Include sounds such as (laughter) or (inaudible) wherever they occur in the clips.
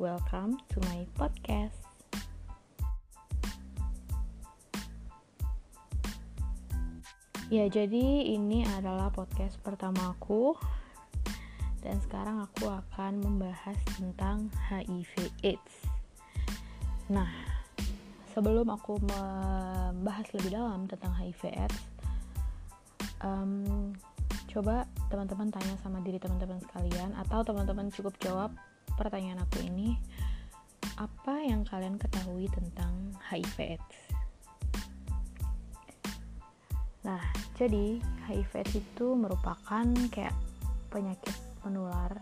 welcome to my podcast. Ya, jadi ini adalah podcast pertama aku dan sekarang aku akan membahas tentang HIV AIDS. Nah, sebelum aku membahas lebih dalam tentang HIV AIDS, um, coba teman-teman tanya sama diri teman-teman sekalian atau teman-teman cukup jawab pertanyaan aku ini, apa yang kalian ketahui tentang HIV AIDS? Nah, jadi HIV AIDS itu merupakan kayak penyakit menular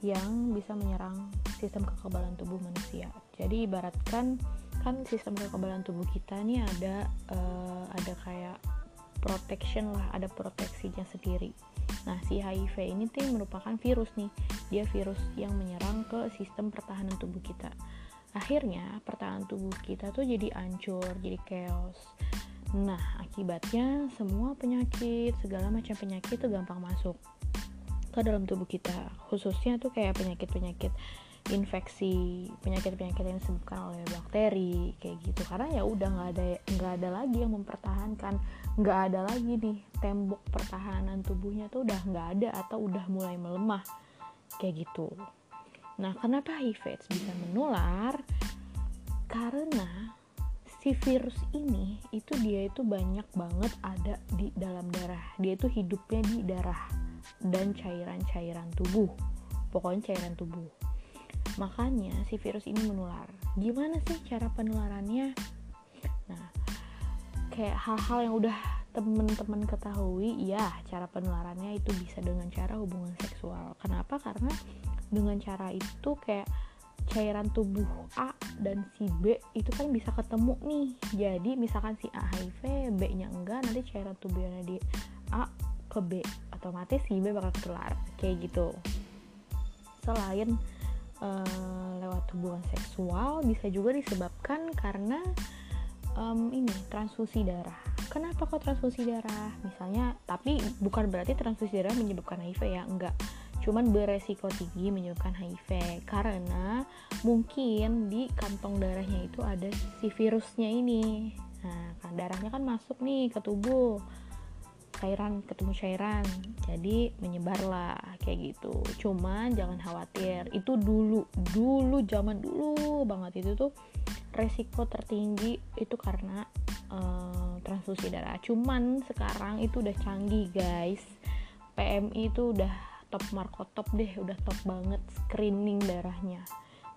yang bisa menyerang sistem kekebalan tubuh manusia. Jadi ibaratkan kan sistem kekebalan tubuh kita nih ada uh, ada kayak protection lah, ada proteksinya sendiri. Nah, si HIV ini tuh merupakan virus nih. Dia virus yang menyerang ke sistem pertahanan tubuh kita. Akhirnya, pertahanan tubuh kita tuh jadi hancur, jadi chaos Nah, akibatnya semua penyakit, segala macam penyakit itu gampang masuk ke dalam tubuh kita. Khususnya tuh kayak penyakit-penyakit infeksi, penyakit-penyakit yang disebabkan oleh bakteri kayak gitu. Karena ya udah nggak ada nggak ada lagi yang mempertahankan, nggak ada lagi nih tembok pertahanan tubuhnya tuh udah nggak ada atau udah mulai melemah kayak gitu. Nah, kenapa HIV bisa menular? Karena si virus ini itu dia itu banyak banget ada di dalam darah dia itu hidupnya di darah dan cairan-cairan tubuh pokoknya cairan tubuh makanya si virus ini menular. Gimana sih cara penularannya? Nah kayak hal-hal yang udah temen-temen ketahui ya cara penularannya itu bisa dengan cara hubungan seksual. Kenapa? Karena dengan cara itu kayak cairan tubuh A dan si B itu kan bisa ketemu nih. Jadi misalkan si A HIV B nya enggak nanti cairan tubuhnya di A ke B. Otomatis si B bakal ketular kayak gitu. Selain uh, lewat hubungan seksual bisa juga disebabkan karena um, ini transfusi darah. Kenapa kok transfusi darah? Misalnya tapi bukan berarti transfusi darah menyebabkan HIV ya enggak. Cuman beresiko tinggi menyebabkan HIV karena mungkin di kantong darahnya itu ada si virusnya ini. Nah kan darahnya kan masuk nih ke tubuh cairan ketemu cairan. Jadi menyebarlah kayak gitu. Cuman jangan khawatir itu dulu dulu zaman dulu banget. Itu tuh resiko tertinggi itu karena uh, transfusi darah. Cuman sekarang itu udah canggih guys. PMI itu udah top markotop deh udah top banget screening darahnya.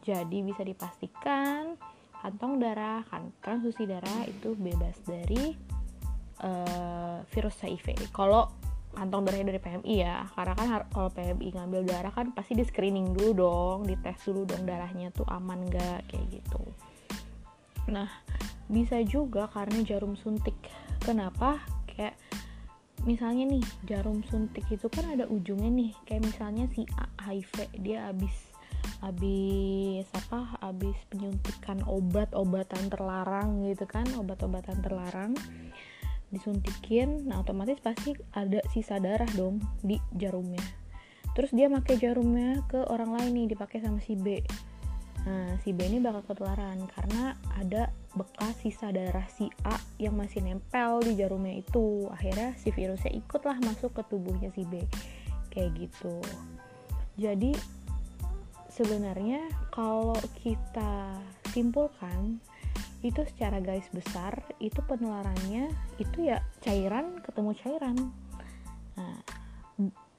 Jadi bisa dipastikan kantong darah kan transfusi darah itu bebas dari uh, virus HIV. Kalau kantong darahnya dari PMI ya karena kan kalau PMI ngambil darah kan pasti di screening dulu dong dites dulu dong darahnya tuh aman gak kayak gitu. Nah bisa juga karena jarum suntik. Kenapa? Kayak misalnya nih jarum suntik itu kan ada ujungnya nih. Kayak misalnya si HIV dia habis habis apa? Habis penyuntikan obat-obatan terlarang gitu kan obat-obatan terlarang disuntikin nah otomatis pasti ada sisa darah dong di jarumnya terus dia pakai jarumnya ke orang lain nih dipakai sama si B Nah, si B ini bakal ketularan karena ada bekas sisa darah si A yang masih nempel di jarumnya itu. Akhirnya si virusnya ikutlah masuk ke tubuhnya si B. Kayak gitu. Jadi sebenarnya kalau kita simpulkan itu secara garis besar itu penularannya itu ya cairan ketemu cairan. Nah,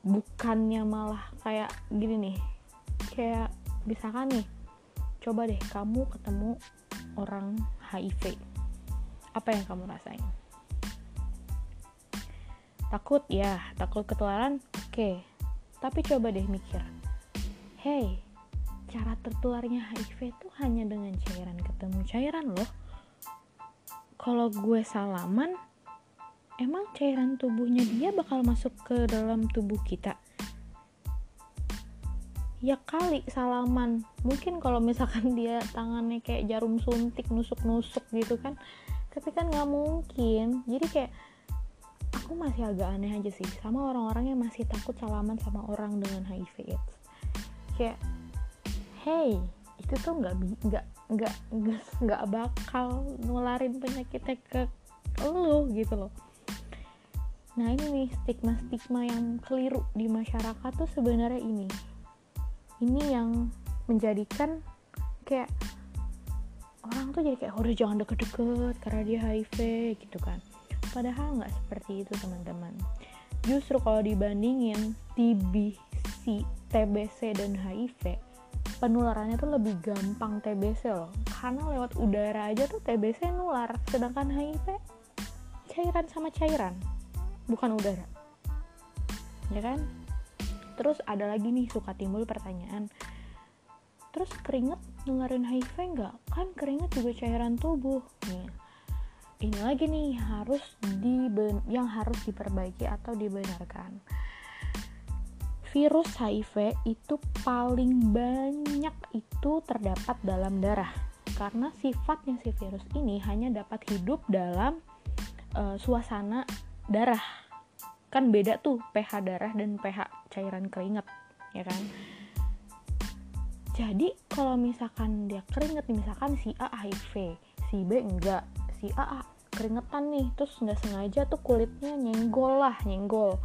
bukannya malah kayak gini nih. Kayak misalkan nih coba deh kamu ketemu orang HIV apa yang kamu rasain takut ya takut ketularan oke okay. tapi coba deh mikir hey cara tertularnya HIV itu hanya dengan cairan ketemu cairan loh kalau gue salaman emang cairan tubuhnya dia bakal masuk ke dalam tubuh kita? Ya kali salaman. Mungkin kalau misalkan (laughs) dia tangannya kayak jarum suntik nusuk-nusuk gitu kan. Tapi kan nggak mungkin. Jadi kayak aku masih agak aneh aja sih sama orang-orang yang masih takut salaman sama orang dengan HIV AIDS kayak hey itu tuh nggak nggak nggak nggak bakal nularin penyakitnya ke lo gitu loh. Nah ini nih stigma stigma yang keliru di masyarakat tuh sebenarnya ini. Ini yang menjadikan kayak orang tuh jadi kayak udah jangan deket-deket karena dia HIV gitu kan. Padahal nggak seperti itu teman-teman. Justru kalau dibandingin TBC, TBC dan HIV penularannya tuh lebih gampang TBC loh. Karena lewat udara aja tuh TBC nular sedangkan HIV cairan sama cairan bukan udara. Ya kan? Terus ada lagi nih suka timbul pertanyaan. Terus keringet nularin HIV nggak? Kan keringet juga cairan tubuh. Nih ini lagi nih harus di yang harus diperbaiki atau dibenarkan virus HIV itu paling banyak itu terdapat dalam darah. Karena sifatnya si virus ini hanya dapat hidup dalam uh, suasana darah. Kan beda tuh pH darah dan pH cairan keringat ya kan? Jadi kalau misalkan dia keringet nih misalkan si A HIV si B enggak si A keringetan nih terus nggak sengaja tuh kulitnya nyenggol lah nyenggol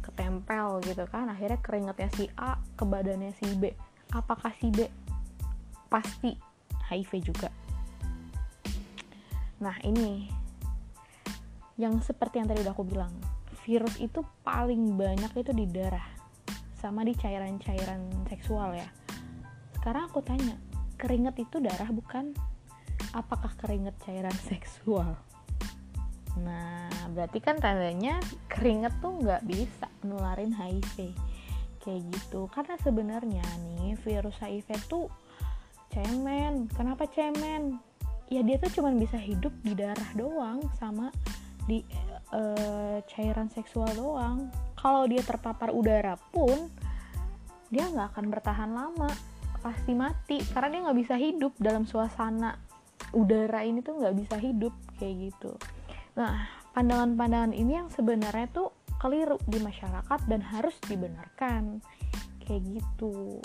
ketempel gitu kan akhirnya keringetnya si A ke badannya si B. Apakah si B? Pasti HIV juga. Nah ini yang seperti yang tadi udah aku bilang virus itu paling banyak itu di darah sama di cairan-cairan seksual ya. Sekarang aku tanya keringet itu darah bukan? Apakah keringet cairan (laughs) seksual nah berarti kan tandanya keringet tuh nggak bisa nularin HIV. Kayak gitu. Karena sebenarnya nih virus HIV tuh cemen. Kenapa cemen? Ya dia tuh cuma bisa hidup di darah doang sama di uh, cairan seksual doang. Kalau dia terpapar udara pun dia nggak akan bertahan lama. Pasti mati. Karena dia nggak bisa hidup dalam suasana udara ini tuh nggak bisa hidup kayak gitu nah pandangan-pandangan ini yang sebenarnya tuh keliru di masyarakat dan harus dibenarkan. Kayak gitu.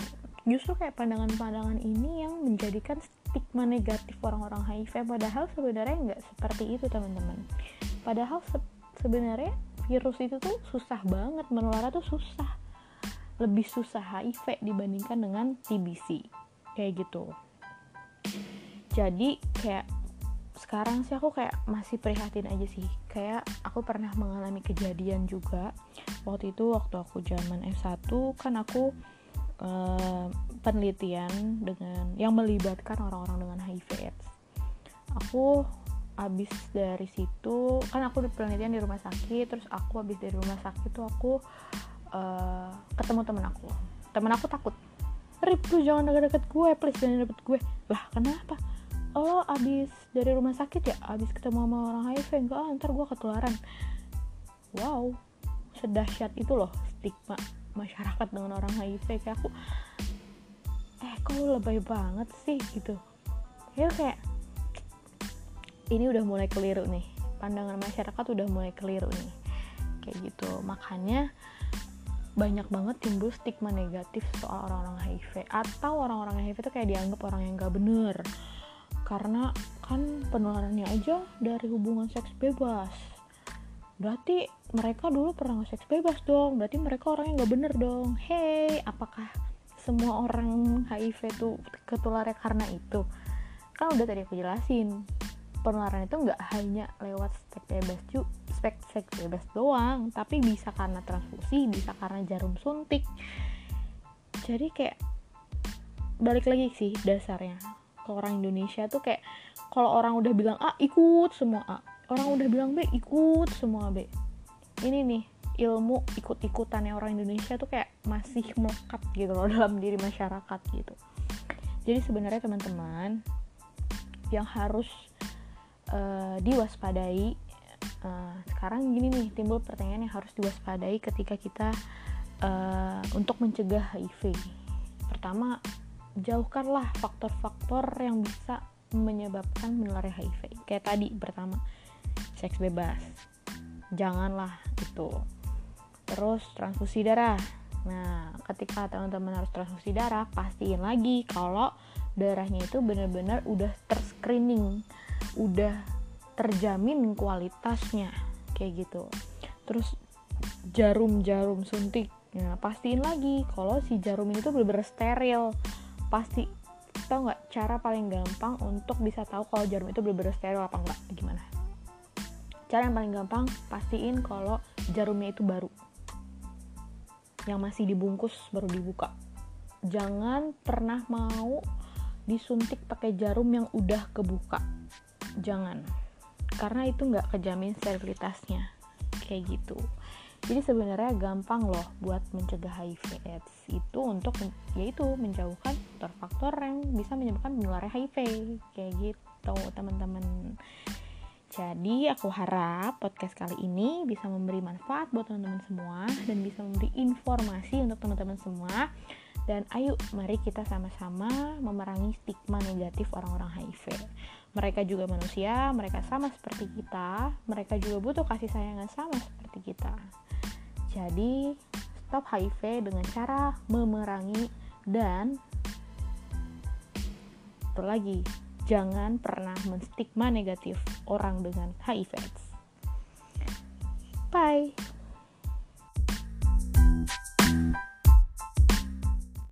Justru kayak pandangan-pandangan ini yang menjadikan stigma negatif orang-orang HIV padahal sebenarnya nggak seperti itu teman-teman. Padahal se sebenarnya virus itu tuh susah banget menular tuh susah. Lebih susah HIV dibandingkan dengan TBC kayak gitu. Jadi kayak sekarang sih aku kayak masih prihatin aja sih. Kayak aku pernah mengalami kejadian juga. Waktu itu waktu aku zaman S1 kan aku uh, penelitian dengan yang melibatkan orang-orang dengan HIV AIDS aku abis dari situ kan aku di penelitian di rumah sakit terus aku abis dari rumah sakit tuh aku uh, ketemu temen aku. Temen aku takut. Rip lu jangan deket-deket gue please jangan deket gue. Lah kenapa lo abis dari rumah sakit ya? Abis ketemu sama orang HIV enggak ah, ntar gue ketularan. Wow sedahsyat itu loh stigma masyarakat dengan orang HIV. Kayak aku eh kok lu lebay banget sih? Gitu. Ya kayak ini udah mulai keliru nih. Pandangan masyarakat udah mulai keliru nih. Kayak gitu. Makanya banyak banget timbul stigma negatif soal orang-orang HIV. Atau orang-orang HIV itu kayak dianggap orang yang gak bener karena kan penularannya aja dari hubungan seks bebas. Berarti mereka dulu pernah seks bebas dong. Berarti mereka orang yang gak bener dong. Hey apakah semua orang HIV tuh ketularnya karena itu? Kan udah tadi aku jelasin penularan itu nggak hanya lewat seks bebas cu spek seks bebas doang tapi bisa karena transfusi bisa karena jarum suntik. Jadi kayak balik lagi sih dasarnya ke orang Indonesia tuh kayak kalau orang udah bilang A ikut semua A. Orang udah bilang B ikut semua B. Ini nih ilmu ikut-ikutannya orang Indonesia tuh kayak masih melekat gitu loh (laughs) dalam diri masyarakat gitu. Jadi sebenarnya teman-teman yang harus uh, diwaspadai uh, sekarang gini nih timbul pertanyaan yang harus diwaspadai ketika kita uh, untuk mencegah HIV. Pertama jauhkanlah faktor-faktor yang bisa menyebabkan menularnya HIV. Kayak tadi pertama seks bebas. Janganlah itu. Terus transfusi darah. Nah, ketika teman-teman harus transfusi darah, pastiin lagi kalau darahnya itu benar-benar udah terscreening, udah terjamin kualitasnya kayak gitu. Terus jarum-jarum suntik, nah pastiin lagi kalau si jarum ini tuh benar-benar steril. Pasti. Tau nggak cara paling gampang untuk bisa tahu kalau jarum itu benar-benar steril apa enggak? Gimana? Cara yang paling gampang pastiin kalau jarumnya itu baru. Yang masih dibungkus baru dibuka. Jangan pernah mau disuntik pakai jarum yang udah kebuka. Jangan. Karena itu nggak kejamin sterilitasnya. Kayak gitu jadi sebenarnya gampang loh buat mencegah HIV AIDS itu untuk yaitu menjauhkan faktor-faktor yang bisa menyebabkan menularnya HIV kayak gitu teman-teman jadi aku harap podcast kali ini bisa memberi manfaat buat teman-teman semua dan bisa memberi informasi untuk teman-teman semua. Dan ayo mari kita sama-sama memerangi stigma negatif orang-orang HIV. Mereka juga manusia, mereka sama seperti kita, mereka juga butuh kasih sayang yang sama seperti kita. Jadi, stop HIV dengan cara memerangi dan itu lagi jangan pernah menstigma negatif orang dengan HIV. Bye.